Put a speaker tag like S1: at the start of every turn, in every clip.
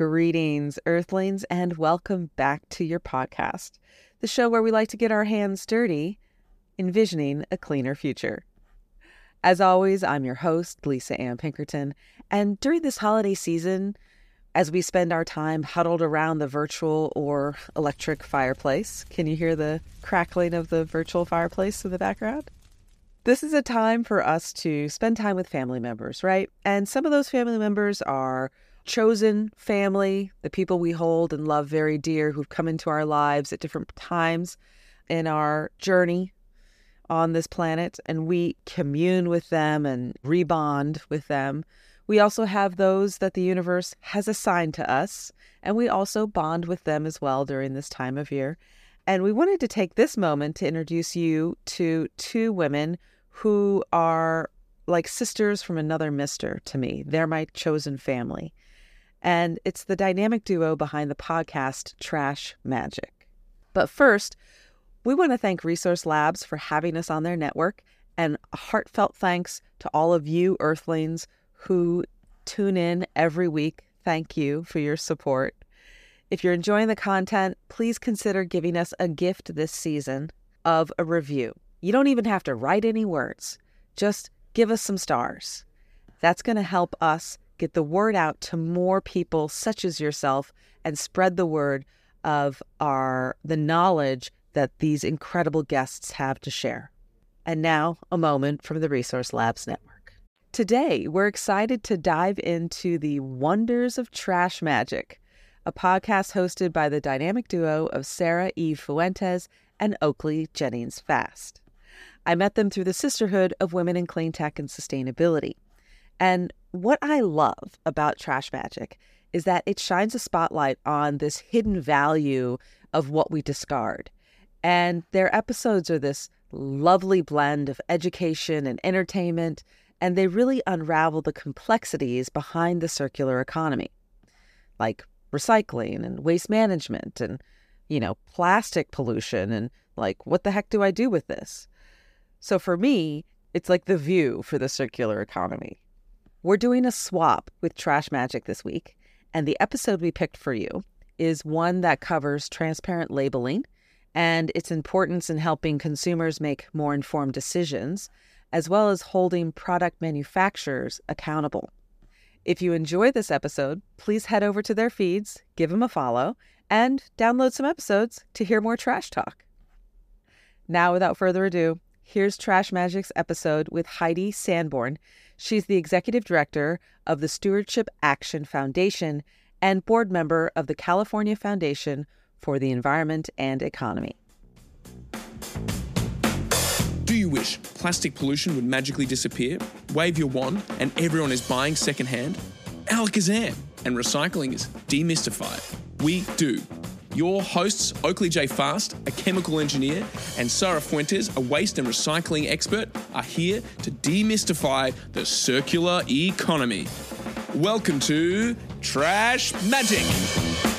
S1: Greetings, Earthlings, and welcome back to your podcast, the show where we like to get our hands dirty, envisioning a cleaner future. As always, I'm your host, Lisa Ann Pinkerton, and during this holiday season, as we spend our time huddled around the virtual or electric fireplace, can you hear the crackling of the virtual fireplace in the background? This is a time for us to spend time with family members, right? And some of those family members are chosen family, the people we hold and love very dear who've come into our lives at different times in our journey on this planet, and we commune with them and rebond with them. We also have those that the universe has assigned to us, and we also bond with them as well during this time of year. And we wanted to take this moment to introduce you to two women who are like sisters from another mister to me. They're my chosen family. And it's the dynamic duo behind the podcast Trash Magic. But first, we want to thank Resource Labs for having us on their network and a heartfelt thanks to all of you Earthlings who tune in every week. Thank you for your support. If you're enjoying the content, please consider giving us a gift this season of a review. You don't even have to write any words, just give us some stars. That's going to help us get the word out to more people such as yourself and spread the word of our the knowledge that these incredible guests have to share. And now, a moment from the Resource Labs Network. Today, we're excited to dive into the wonders of trash magic, a podcast hosted by the dynamic duo of Sara Eve Fuentes and Oakley Jennings Fast. I met them through the Sisterhood of Women in Clean Tech and Sustainability. And what I love about Trash Magic is that it shines a spotlight on this hidden value of what we discard. And their episodes are this lovely blend of education and entertainment, and they really unravel the complexities behind the circular economy, like recycling and waste management and, you know, plastic pollution and like, what the heck do I do with this? So for me, it's like the view for the circular economy. We're doing a swap with Trash Magic this week, and the episode we picked for you is one that covers transparent labeling and its importance in helping consumers make more informed decisions, as well as holding product manufacturers accountable. If you enjoy this episode, please head over to their feeds, give them a follow, and download some episodes to hear more trash talk. Now, without further ado, here's Trash Magic's episode with Heidi Sanborn She's the executive director of the Stewardship Action Foundation and board member of the California Foundation for the Environment and Economy.
S2: Do you wish plastic pollution would magically disappear? Wave your wand and everyone is buying secondhand? Alakazam and recycling is demystified. We do. Your hosts, Oakley J. Fast, a chemical engineer, and Sara Fuentes, a waste and recycling expert, are here to demystify the circular economy. Welcome to Trash Magic.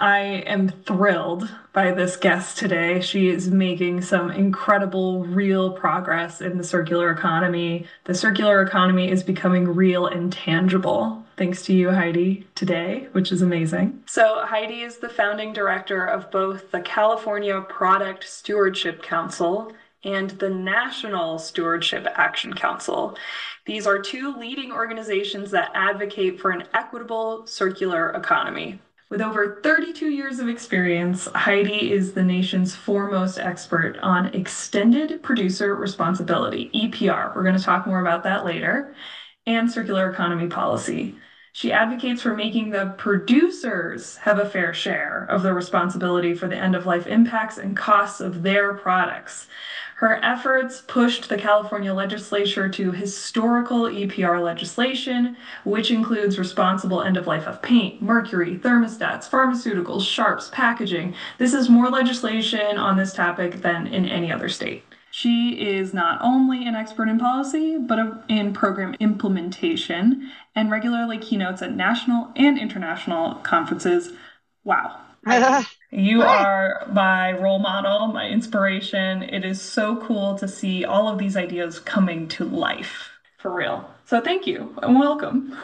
S3: I am thrilled by this guest today. She is making some incredible, real progress in the circular economy. The circular economy is becoming real and tangible. Thanks to you, Heidi, today, which is amazing. So, Heidi is the founding director of both the California Product Stewardship Council and the National Stewardship Action Council. These are two leading organizations that advocate for an equitable circular economy. With over 32 years of experience, Heidi is the nation's foremost expert on extended producer responsibility, EPR. We're going to talk more about that later, and circular economy policy. She advocates for making the producers have a fair share of the responsibility for the end of life impacts and costs of their products. Her efforts pushed the California legislature to historical EPR legislation, which includes responsible end of life of paint, mercury, thermostats, pharmaceuticals, sharps, packaging. This is more legislation on this topic than in any other state. She is not only an expert in policy, but in program implementation and regularly keynotes at national and international conferences. Wow. You Hi. are my role model, my inspiration. It is so cool to see all of these ideas coming to life for real. So thank you and welcome.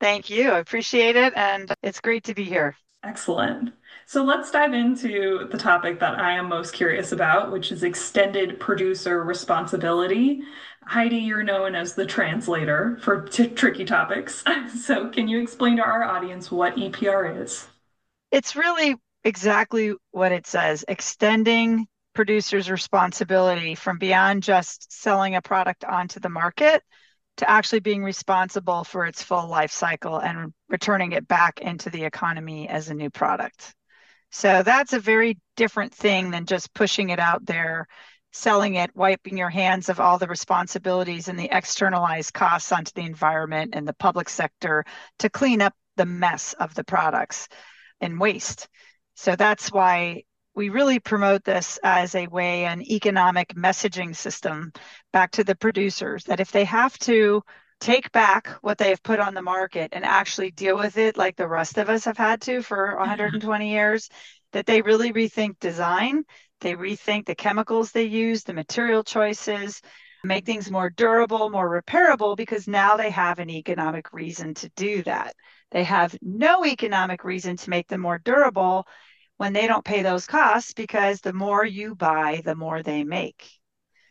S4: Thank you. I appreciate it. And it's great to be here.
S3: Excellent. So let's dive into the topic that I am most curious about, which is extended producer responsibility. Heidi, you're known as the translator for t- tricky topics. So, can you explain to our audience what EPR is?
S4: It's really exactly what it says extending producers' responsibility from beyond just selling a product onto the market to actually being responsible for its full life cycle and returning it back into the economy as a new product. So that's a very different thing than just pushing it out there, selling it, wiping your hands of all the responsibilities and the externalized costs onto the environment and the public sector to clean up the mess of the products and waste. So that's why we really promote this as a way, an economic messaging system back to the producers that if they have to take back what they have put on the market and actually deal with it like the rest of us have had to for 120 mm-hmm. years, that they really rethink design, they rethink the chemicals they use, the material choices, make things more durable, more repairable, because now they have an economic reason to do that. They have no economic reason to make them more durable when they don't pay those costs because the more you buy, the more they make.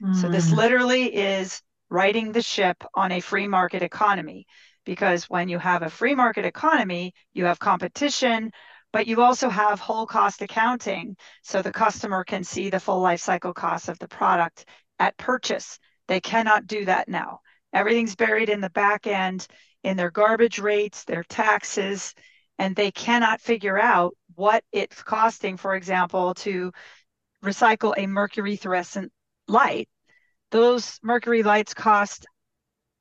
S4: Mm. So this mm. literally is righting the ship on a free market economy because when you have a free market economy, you have competition, but you also have whole cost accounting so the customer can see the full life cycle cost of the product at purchase. They cannot do that now. Everything's buried in the back end in their garbage rates, their taxes, and they cannot figure out what it's costing, for example, to recycle a mercury fluorescent light. Those mercury lights cost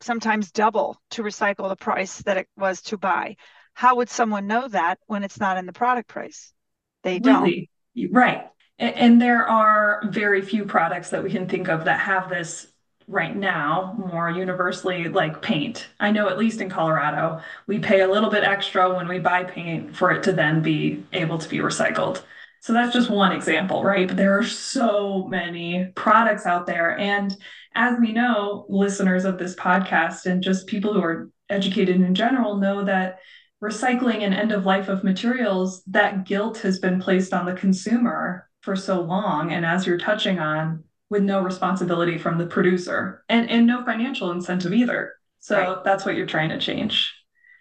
S4: sometimes double to recycle the price that it was to buy. How would someone know that when it's not in the product price? They
S3: don't. Right. And there are very few products that we can think of that have this right now more universally like paint. I know at least in Colorado, we pay a little bit extra when we buy paint for it to then be able to be recycled. So that's just one example, right? But there are so many products out there. And as we know, listeners of this podcast and just people who are educated in general know that recycling and end of life of materials, that guilt has been placed on the consumer for so long. And as you're touching on, with no responsibility from the producer and, and no financial incentive either. So right. that's what you're trying to change.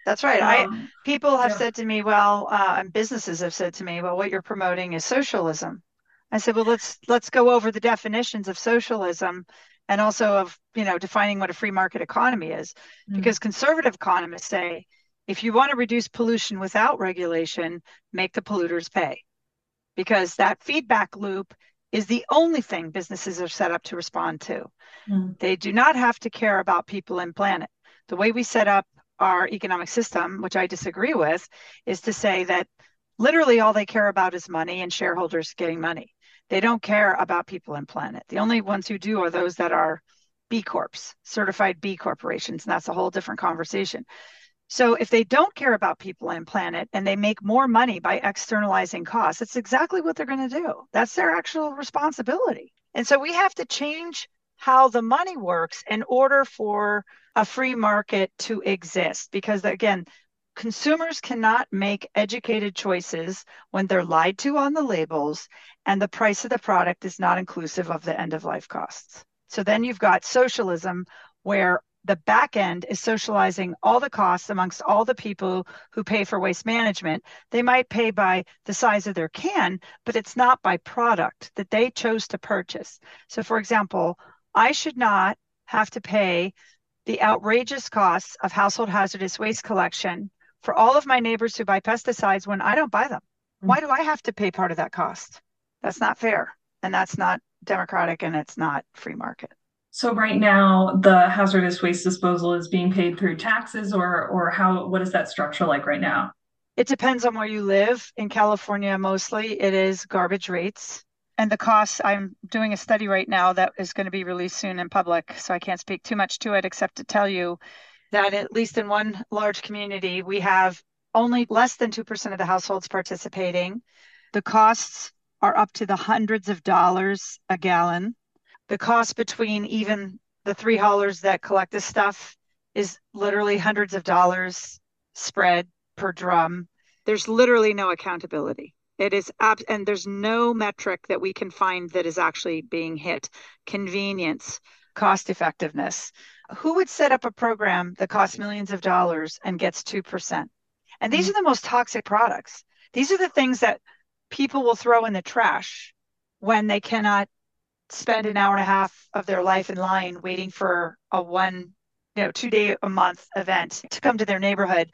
S4: That's right. Um, I people have yeah. said to me, well, uh, and businesses have said to me, well, what you're promoting is socialism. I said, well, let's let's go over the definitions of socialism and also of you know defining what a free market economy is, mm-hmm. because conservative economists say if you want to reduce pollution without regulation, make the polluters pay, because that feedback loop is the only thing businesses are set up to respond to. Mm. They do not have to care about people and planet. The way we set up our economic system, which I disagree with, is to say that literally all they care about is money and shareholders getting money. They don't care about people and planet. The only ones who do are those that are B Corps, certified B corporations, and that's a whole different conversation. So if they don't care about people and planet and they make more money by externalizing costs, it's exactly what they're going to do. That's their actual responsibility. And so we have to change how the money works in order for a free market to exist. Because again, consumers cannot make educated choices when they're lied to on the labels and the price of the product is not inclusive of the end of life costs. So then you've got socialism where the back end is socializing all the costs amongst all the people who pay for waste management. They might pay by the size of their can, but it's not by product that they chose to purchase. So, for example, I should not have to pay the outrageous costs of household hazardous waste collection for all of my neighbors who buy pesticides when I don't buy them. Mm-hmm. Why do I have to pay part of that cost? That's not fair. And that's not democratic and it's not free market.
S3: So right now, the hazardous waste disposal is being paid through taxes, or or how? What is that structure like right now?
S4: It depends on where you live. In California, mostly it is garbage rates. And the costs, I'm doing a study right now that is going to be released soon in public. So I can't speak too much to it except to tell you that at least in one large community, we have only less than 2% of the households participating. The costs are up to the hundreds of dollars a gallon. The cost between even the three haulers that collect this stuff is literally hundreds of dollars spread per drum. There's literally no accountability. It is ab- and there's no metric that we can find that is actually being hit. Convenience, cost effectiveness. Who would set up a program that costs millions of dollars and gets 2%? And these mm-hmm. are the most toxic products. These are the things that people will throw in the trash when they cannot spend an hour and a half of their life in line waiting for a one, you know, two day a month event to come to their neighborhood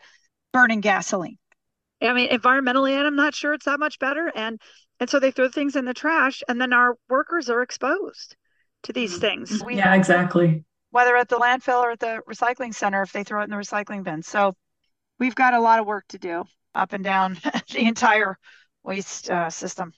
S4: burning gasoline. I mean, environmentally, and I'm not sure it's that much better. And and so they throw things in the trash, and then our workers are exposed to these mm-hmm. things.
S3: We, yeah, exactly.
S4: Whether at the landfill or at the recycling center, if they throw it in the recycling bin. So we've got a lot of work to do up and down the entire waste uh, system.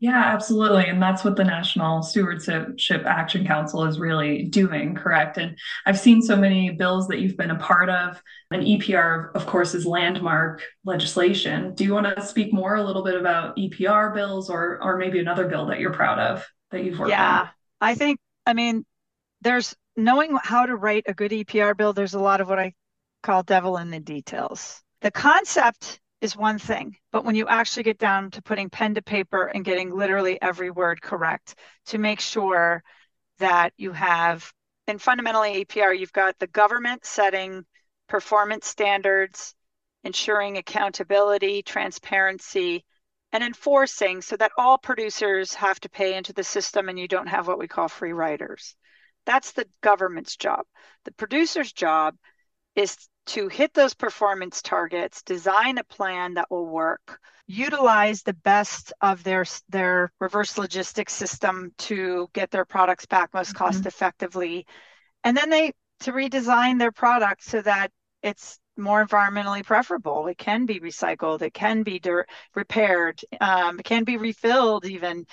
S3: Yeah, absolutely. And that's what the National Stewardship Action Council is really doing, correct? And I've seen so many bills that you've been a part of. And EPR, of course, is landmark legislation. Do you want to speak more a little bit about EPR bills or or maybe another bill that you're proud of that you've worked
S4: yeah,
S3: on? Yeah.
S4: I think, I mean, there's knowing how to write a good EPR bill, there's a lot of what I call devil in the details. The concept is one thing, but when you actually get down to putting pen to paper and getting literally every word correct to make sure that you have, and fundamentally EPR, you've got the government setting performance standards, ensuring accountability, transparency, and enforcing so that all producers have to pay into the system and you don't have what we call free riders. That's the government's job. The producer's job is to hit those performance targets, design a plan that will work, utilize the best of their their reverse logistics system to get their products back most mm-hmm. cost effectively, and then they to redesign their product so that it's more environmentally preferable. It can be recycled. It can be de- repaired. Um, it can be refilled. Even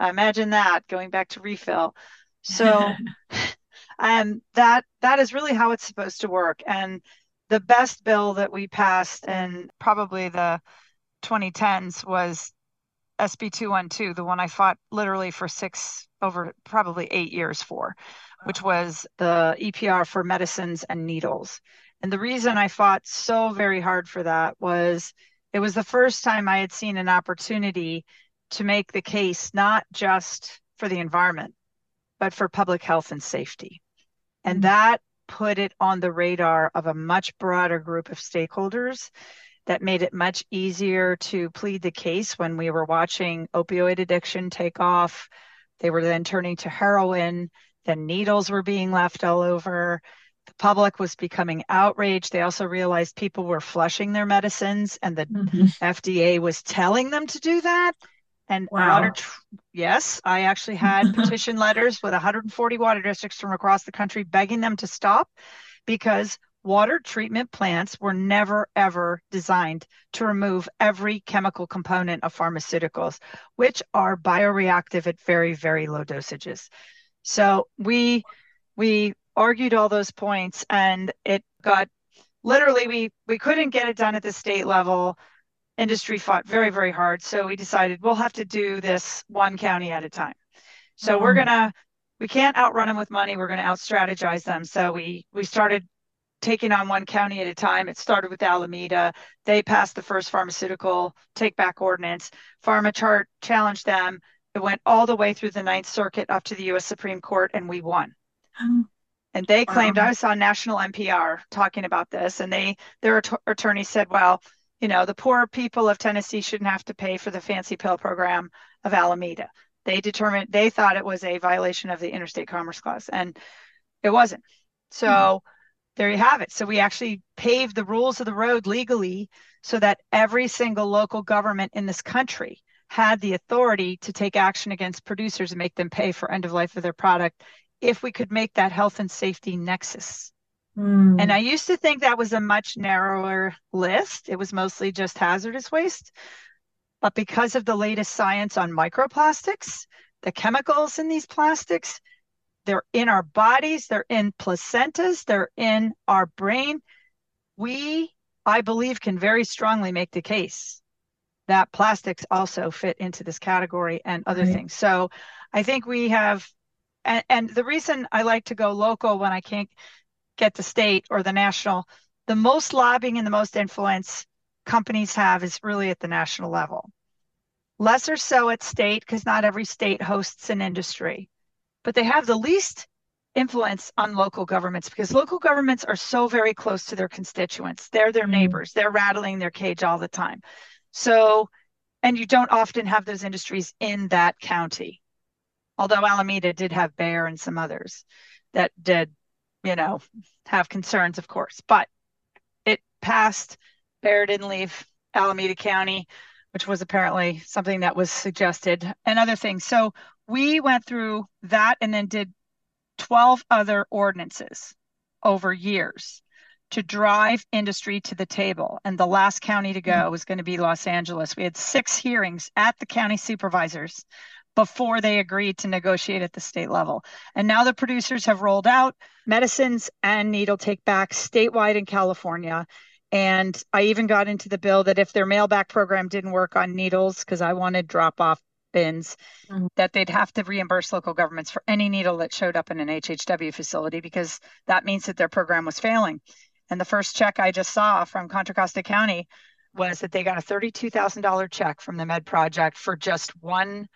S4: imagine that going back to refill. So, um, that that is really how it's supposed to work. And the best bill that we passed in probably the 2010s was SB 212, the one I fought literally for six, over probably eight years for, which was the EPR for medicines and needles. And the reason I fought so very hard for that was it was the first time I had seen an opportunity to make the case not just for the environment, but for public health and safety. And mm-hmm. that put it on the radar of a much broader group of stakeholders that made it much easier to plead the case when we were watching opioid addiction take off. They were then turning to heroin, then needles were being left all over. The public was becoming outraged. They also realized people were flushing their medicines and the mm-hmm. FDA was telling them to do that. And wow. water, tr- yes, I actually had petition letters with 140 water districts from across the country begging them to stop because water treatment plants were never ever designed to remove every chemical component of pharmaceuticals, which are bioreactive at very, very low dosages. So we we argued all those points and it got literally we we couldn't get it done at the state level industry fought very, very hard. So we decided we'll have to do this one county at a time. So mm-hmm. we're gonna we can't outrun them with money. We're gonna out strategize them. So we we started taking on one county at a time. It started with Alameda. They passed the first pharmaceutical take back ordinance. PharmaChart challenged them. It went all the way through the Ninth Circuit up to the U.S. Supreme Court, and we won. Mm-hmm. And they claimed I saw national NPR talking about this, and they their att- attorney said, "Well, you know, the poor people of Tennessee shouldn't have to pay for the fancy pill program of Alameda. They determined they thought it was a violation of the Interstate Commerce Clause, and it wasn't. So mm-hmm. there you have it. So we actually paved the rules of the road legally so that every single local government in this country had the authority to take action against producers and make them pay for end of life of their product if we could make that health and safety nexus Mm. And I used to think that was a much narrower list. It was mostly just hazardous waste. But because of the latest science on microplastics, the chemicals in these plastics, they're in our bodies, they're in placentas, they're in our brain. We, I believe, can very strongly make the case that plastics also fit into this category and other
S3: Right.
S4: things. So I think we have, and, and the reason I like to go local when I can't get the state or the national, the most lobbying and the most influence companies have is really at the national level. Lesser so at state because not every state hosts an industry, but they have the least influence on local governments because local governments are so very close to their constituents. They're their
S3: Mhm.
S4: neighbors. They're rattling their cage all the time. So, and you don't often have those industries in that county. Although Alameda did have Bayer and some others that did, you know, have concerns, of course. But it passed. Bayer didn't leave Alameda County, which was apparently something that was suggested, and other things. So we went through that and then did 12 other ordinances over years to drive industry to the table. And the last county to go mm-hmm. was going to be Los Angeles. We had six hearings at the county supervisors before they agreed to negotiate at the state level. And now the producers have rolled out medicines and needle take back statewide in California. And I even got into the bill that if their mail back program didn't work on needles, because I wanted drop off bins,
S3: Mhm.
S4: that they'd have to reimburse local governments for any needle that showed up in an HHW facility because that means that their program was failing. And the first check I just saw from Contra Costa County was that they got a $32,000 check from the Med Project for just one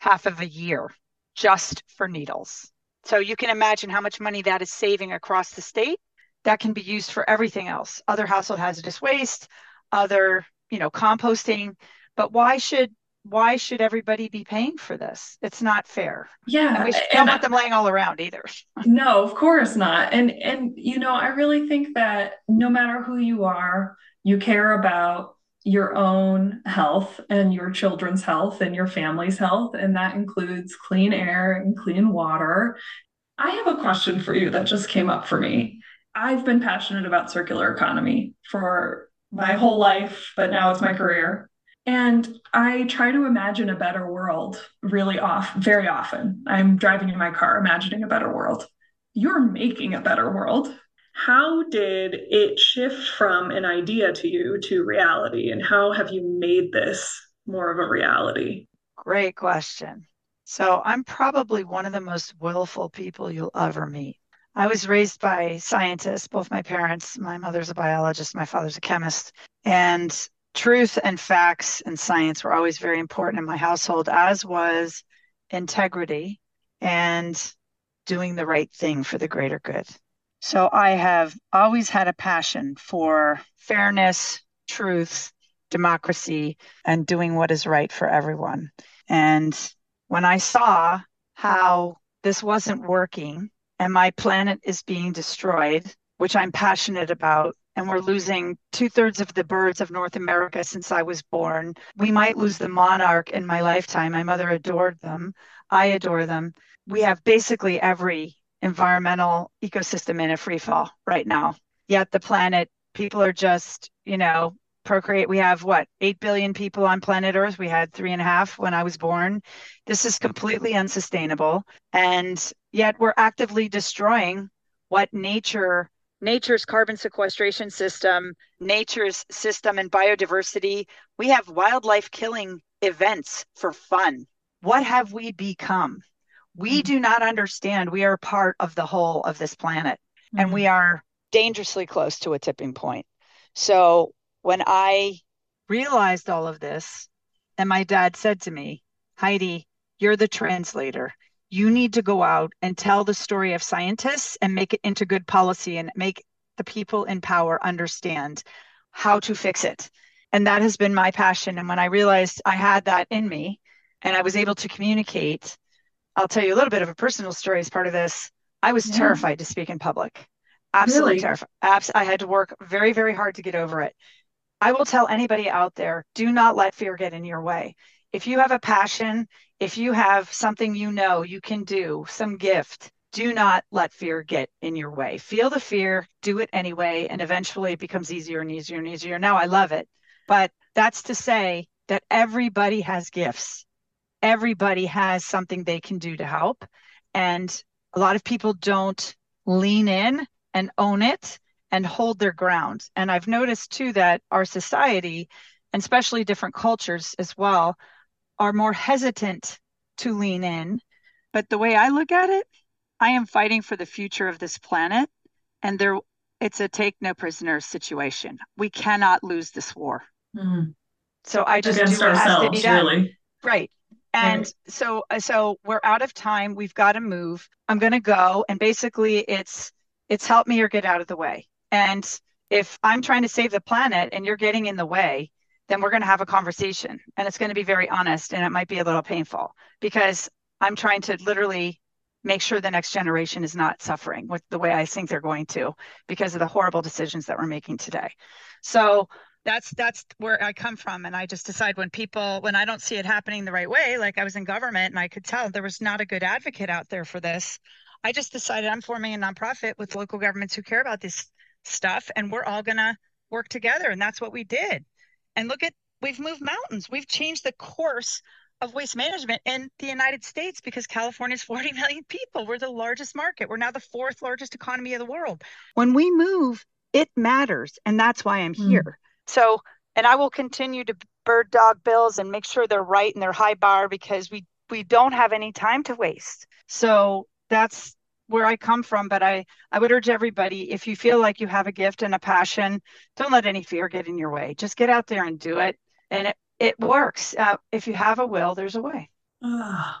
S4: half of a year, just for needles. So you can imagine how much money that is saving across the state. That can be used for everything else, other household hazardous waste, other, you know, composting. But why should why should everybody be paying for this? It's not fair.
S3: Yeah.
S4: And we don't want them laying all around either.
S3: No, of course not. And and you know, I really think that no matter who you are, you care about your own health and your children's health and your family's health, and that includes clean air and clean water. I have a question for you that just came up for me. I've been passionate about circular economy for my whole life, but now it's my career. And I try to imagine a better world really off very often. I'm driving in my car imagining a better world. You're making a better world. How did it shift from an idea to you to reality? And how have you made this more of a reality?
S4: Great question. So I'm probably one of the most willful people you'll ever meet. I was raised by scientists, both my parents, my mother's a biologist, my father's a chemist, and truth and facts and science were always very important in my household, as was integrity and doing the right thing for the greater good. So I have always had a passion for fairness, truth, democracy, and doing what is right for everyone. And when I saw how this wasn't working and my planet is being destroyed, which I'm passionate about, and we're losing two thirds of the birds of North America since I was born. We might lose the monarch in my lifetime. My mother adored them. I adore them. We have basically every environmental ecosystem in a free fall right now. Yet the planet, people are just, you know, procreate. We have what, 8 billion people on planet Earth. We had three and a half when I was born. This is completely unsustainable. And yet we're actively destroying what nature nature's carbon sequestration system, nature's system and biodiversity. We have wildlife killing events for fun. What have we become? We do not understand we are part of the whole of this planet and mm-hmm. we are dangerously close to a tipping point. So when I realized all of this, and my dad said to me, Heidi, you're the translator you need to go out and tell the story of scientists and make it into good policy and make the people in power understand how to fix it. And that has been my passion. And when I realized I had that in me and I was able to communicate, I'll tell you a little bit of a personal story as part of this. I was
S3: Yeah.
S4: terrified to speak in public. Absolutely
S3: Really?
S4: terrified. Abs- I had to work very, very hard to get over it. I will tell anybody out there do not let fear get in your way. If you have a passion, if you have something you know you can do, some gift, do not let fear get in your way. Feel the fear, do it anyway, and eventually it becomes easier and easier and easier. Now I love it. But that's to say that everybody has gifts. Everybody has something they can do to help. And a lot of people don't lean in and own it and hold their ground. And I've noticed too that our society and especially different cultures as well, are more hesitant to lean in. But the way I look at it, I am fighting for the future of this planet, and there it's a take no prisoners situation. We cannot lose this war. Mm. So I just
S3: against ourselves, really.
S4: Right. And right. so uh, so we're out of time. We've got to move. I'm going to go and basically it's it's help me or get out of the way. And if I'm trying to save the planet and you're getting in the way, then we're going to have a conversation and it's going to be very honest and it might be a little painful because I'm trying to literally make sure the next generation is not suffering with the way I think they're going to because of the horrible decisions that we're making today. So that's that's where I come from and I just decide when people when I don't see it happening the right way like I was in government and I could tell there was not a good advocate out there for this I just decided I'm forming a nonprofit with local governments who care about this stuff and we're all going to work together and that's what we did and look at we've moved mountains we've changed the course of waste management in the United States because California's 40 million people. We're the largest market. We're now the fourth largest economy of the world. When we move, it matters. And that's why I'm mm. here. So, and I will continue to bird dog bills and make sure they're right and they're high bar because we we don't have any time to waste. So that's where I come from. But I I would urge everybody if you feel like you have a gift and a passion, don't let any fear get in your way. Just get out there and do it. And it it works. Uh, if you have a will, there's a way.
S3: Oh,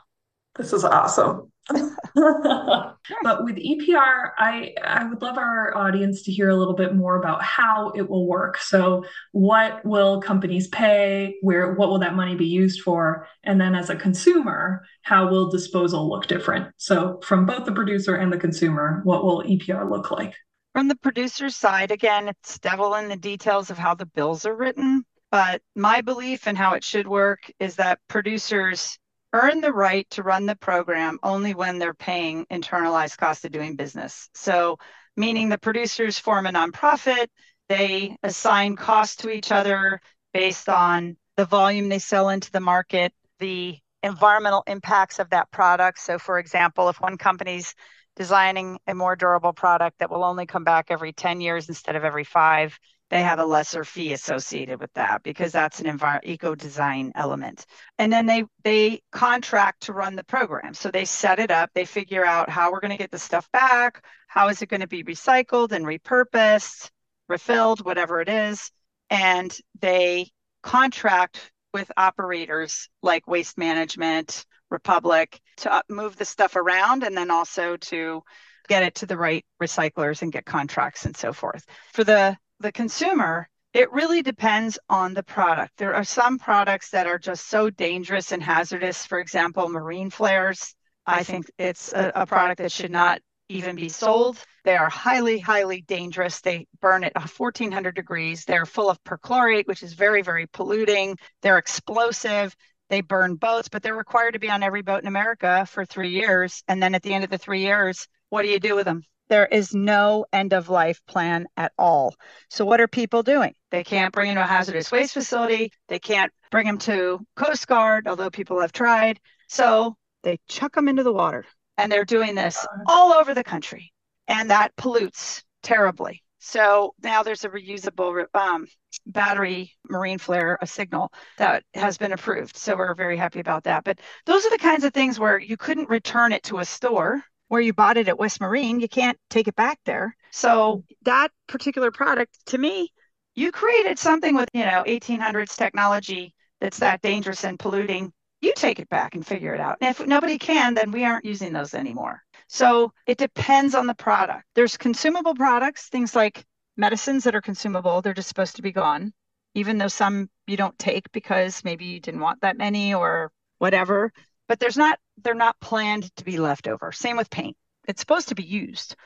S3: this is awesome. but with EPR, I I would love our audience to hear a little bit more about how it will work. So, what will companies pay? Where what will that money be used for? And then, as a consumer, how will disposal look different? So, from both the producer and the consumer, what will EPR look like?
S4: From the producer's side, again, it's devil in the details of how the bills are written. But my belief and how it should work is that producers earn the right to run the program only when they're paying internalized cost of doing business. So, meaning the producers form a nonprofit, they assign costs to each other based on the volume they sell into the market, the environmental impacts of that product. So, for example, if one company's designing a more durable product that will only come back every 10 years instead of every five, they have a lesser fee associated with that because that's an eco design element. And then they they contract to run the program. So they set it up, they figure out how we're going to get the stuff back, how is it going to be recycled and repurposed, refilled, whatever it is, and they contract with operators like Waste Management, Republic to move the stuff around and then also to get it to the right recyclers and get contracts and so forth. For the the consumer, it really depends on the product. There are some products that are just so dangerous and hazardous. For example, marine flares. I think it's a, a product that should not even be sold. They are highly, highly dangerous. They burn at 1400 degrees. They're full of perchlorate, which is very, very polluting. They're explosive. They burn boats, but they're required to be on every boat in America for three years. And then at the end of the three years, what do you do with them? There is no end of life plan at all. So, what are people doing? They can't bring them to a hazardous waste facility. They can't bring them to Coast Guard, although people have tried. So, they chuck them into the water. And they're doing this all over the country. And that pollutes terribly. So now there's a reusable um, battery marine flare, a signal that has been approved. So we're very happy about that. But those are the kinds of things where you couldn't return it to a store where you bought it at West Marine, you can't take it back there. So that particular product, to me, you created something with, you know, 1800s technology that's that dangerous and polluting. You take it back and figure it out. And if nobody can, then we aren't using those anymore. So it depends on the product. There's consumable products, things like medicines that are consumable, they're just supposed to be gone, even though some you don't take because maybe you didn't want that many or whatever but there's not they're not planned to be left over. Same with paint. It's supposed to be used,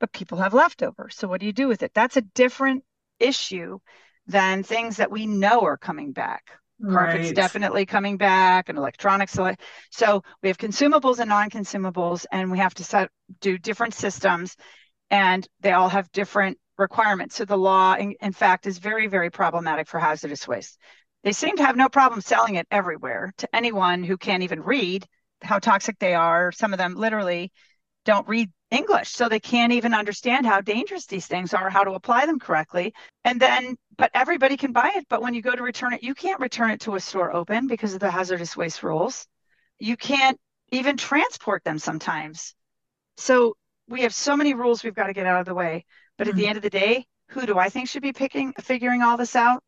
S4: but people have leftovers. So what do you do with it? That's a different issue than things that we know are coming back. Right. Carpet's definitely coming back and electronics. So we have consumables and non-consumables, and we have to set, do different systems, and they all have different requirements. So the law, in, in fact, is very, very problematic for hazardous waste. They seem to have no problem selling it everywhere to anyone who can't even read how toxic they are. Some of them literally don't read English. So they can't even understand how dangerous these things are, how to apply them correctly. And then, but everybody can buy it. But when you go to return it, you can't return it to a store open because of the hazardous waste rules. You can't even transport them sometimes. So we have so many rules we've got to get out of the way. But mm-hmm. at the mm-hmm. end of the day, who do I think should be picking, figuring all this out?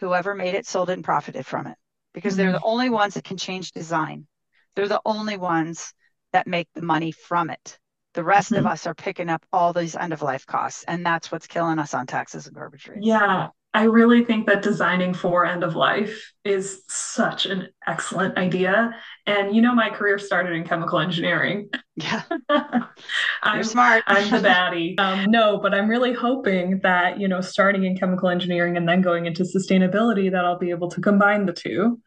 S4: Whoever made it, sold it, and profited from it because mm-hmm. they're the only ones that can change design. They're the only ones that make the money from it. The rest mm-hmm. of us are picking up all these end of life costs, and that's what's killing us on taxes and garbage rates.
S3: Yeah, I really think that designing for end of life is such an excellent idea. And you know, my career started in chemical engineering.
S4: Yeah.
S3: I'm
S4: You're smart.
S3: I'm the baddie. Um, no, but I'm really hoping that, you know, starting in chemical engineering and then going into sustainability, that I'll be able to combine the two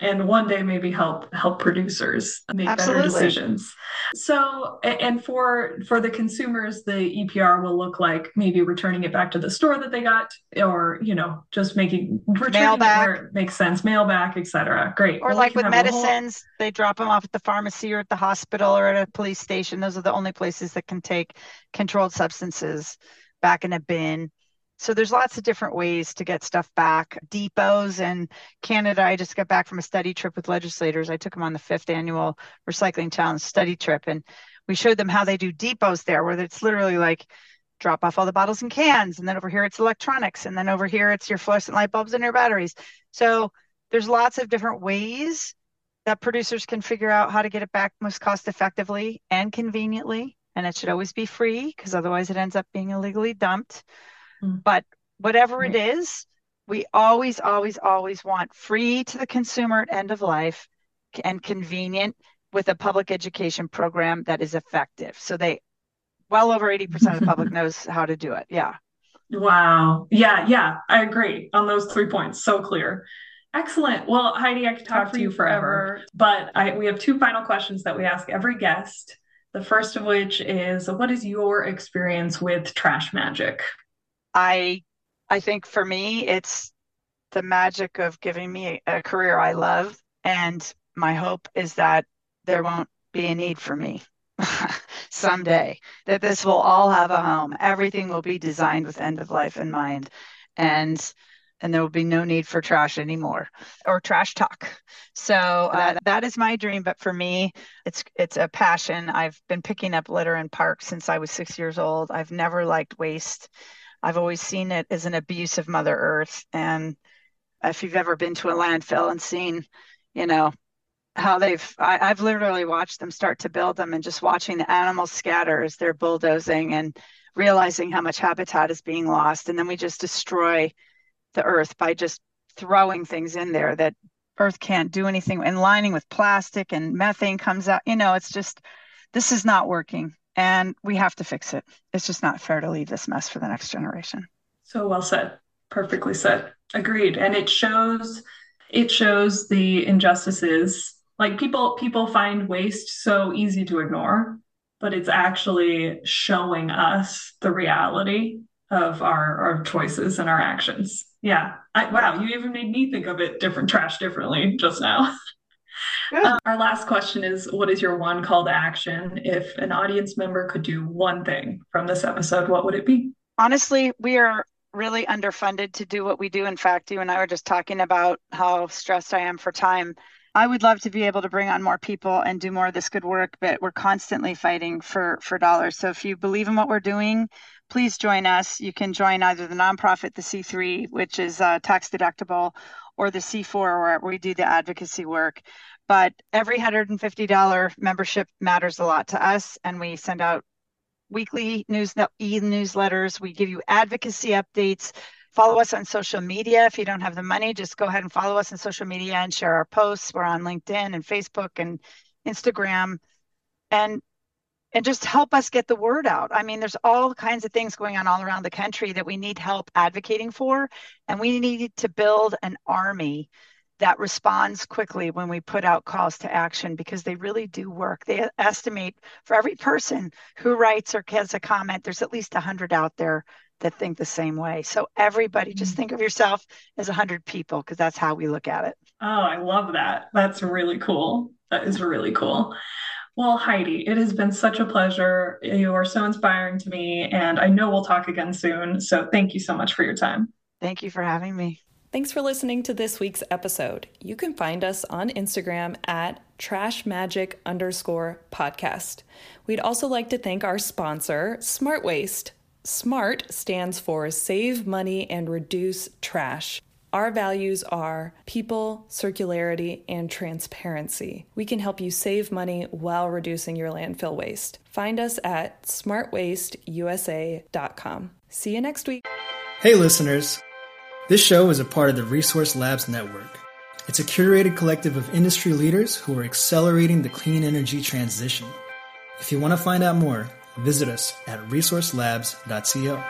S3: and one day maybe help help producers make Absolutely. better decisions. So and for for the consumers the epr will look like maybe returning it back to the store that they got or you know just making returning mail back. it where it makes sense mail back etc great.
S4: Or well, like with medicines whole... they drop them off at the pharmacy or at the hospital or at a police station. Those are the only places that can take controlled substances back in a bin so there's lots of different ways to get stuff back. Depots in Canada. I just got back from a study trip with legislators. I took them on the fifth annual Recycling Challenge study trip, and we showed them how they do depots there, where it's literally like drop off all the bottles and cans, and then over here it's electronics, and then over here it's your fluorescent light bulbs and your batteries. So there's lots of different ways that producers can figure out how to get it back most cost effectively and conveniently. And it should always be free because otherwise it ends up being illegally dumped. Mm. But whatever right. it is, we always, always, always want free to the consumer at end of life and convenient with a public education program that is effective. So they, well over 80% of the public knows how to do it. Yeah.
S3: Wow. Yeah. Yeah. I agree on those three points. So clear. Excellent. Well, Heidi, I could talk, talk to you forever, forever. but I, we have two final questions that we ask every guest. The first of which is What is your experience with trash magic?
S4: I I think for me it's the magic of giving me a career I love and my hope is that there won't be a need for me someday that this will all have a home. Everything will be designed with end of life in mind and and there will be no need for trash anymore or trash talk. So uh, that is my dream but for me it's it's a passion. I've been picking up litter in parks since i was six years old. I've never liked waste I've always seen it as an abuse of Mother Earth. And if you've ever been to a landfill and seen, you know, how they've, I, have literally watched them start to build them and just watching the animals scatter as they're bulldozing and realizing how much habitat is being lost. And then we just destroy the earth by just throwing things in there that earth can't do anything and lining with plastic and methane comes out. You know, it's just, this is not working and we have to fix it. It's just not fair to leave this mess for the next generation.
S3: So well said. Perfectly said. Agreed. And it shows it shows the injustices. Like people people find waste so easy to ignore, but it's actually showing us the reality of our our choices and our actions. Yeah. I, wow, you even made me think of it different trash differently just now. Um, our last question is What is your one call to action? If an audience member could do one thing from this episode, what would it be?
S4: Honestly, we are really underfunded to do what we do. In fact, you and I were just talking about how stressed I am for time. I would love to be able to bring on more people and do more of this good work, but we're constantly fighting for for dollars. So if you believe in what we're doing, please join us. You can join either the nonprofit, the C3, which is uh, tax deductible, or the C4, where we do the advocacy work. But every $150 membership matters a lot to us, and we send out weekly news e-newsletters. We give you advocacy updates. Follow us on social media. If you don't have the money, just go ahead and follow us on social media and share our posts. We're on LinkedIn and Facebook and Instagram. And and just help us get the word out. I mean, there's all kinds of things going on all around the country that we need help advocating for, and we need to build an army that responds quickly when we put out calls to action because they really do work. They estimate for every person who writes or has a comment, there's at least 100 out there that think the same way. So everybody mm-hmm. just think of yourself as 100 people because that's how we look at it.
S3: Oh, I love that. That's really cool. That is really cool.
S5: Well, Heidi, it has been such a pleasure. You are so inspiring to me, and I know we'll talk again soon. So thank you so much for your time.
S4: Thank you for having me.
S3: Thanks for listening to this week's episode. You can find us on Instagram at trashmagic underscore podcast. We'd also like to thank our sponsor, Smart Waste. SMART stands for Save Money and Reduce Trash. Our values are people, circularity, and transparency. We can help you save money while reducing your landfill waste. Find us at smartwasteusa.com. See you next week.
S6: Hey, listeners. This show is a part of the Resource Labs Network. It's a curated collective of industry leaders who are accelerating the clean energy transition. If you want to find out more, visit us at resourcelabs.co.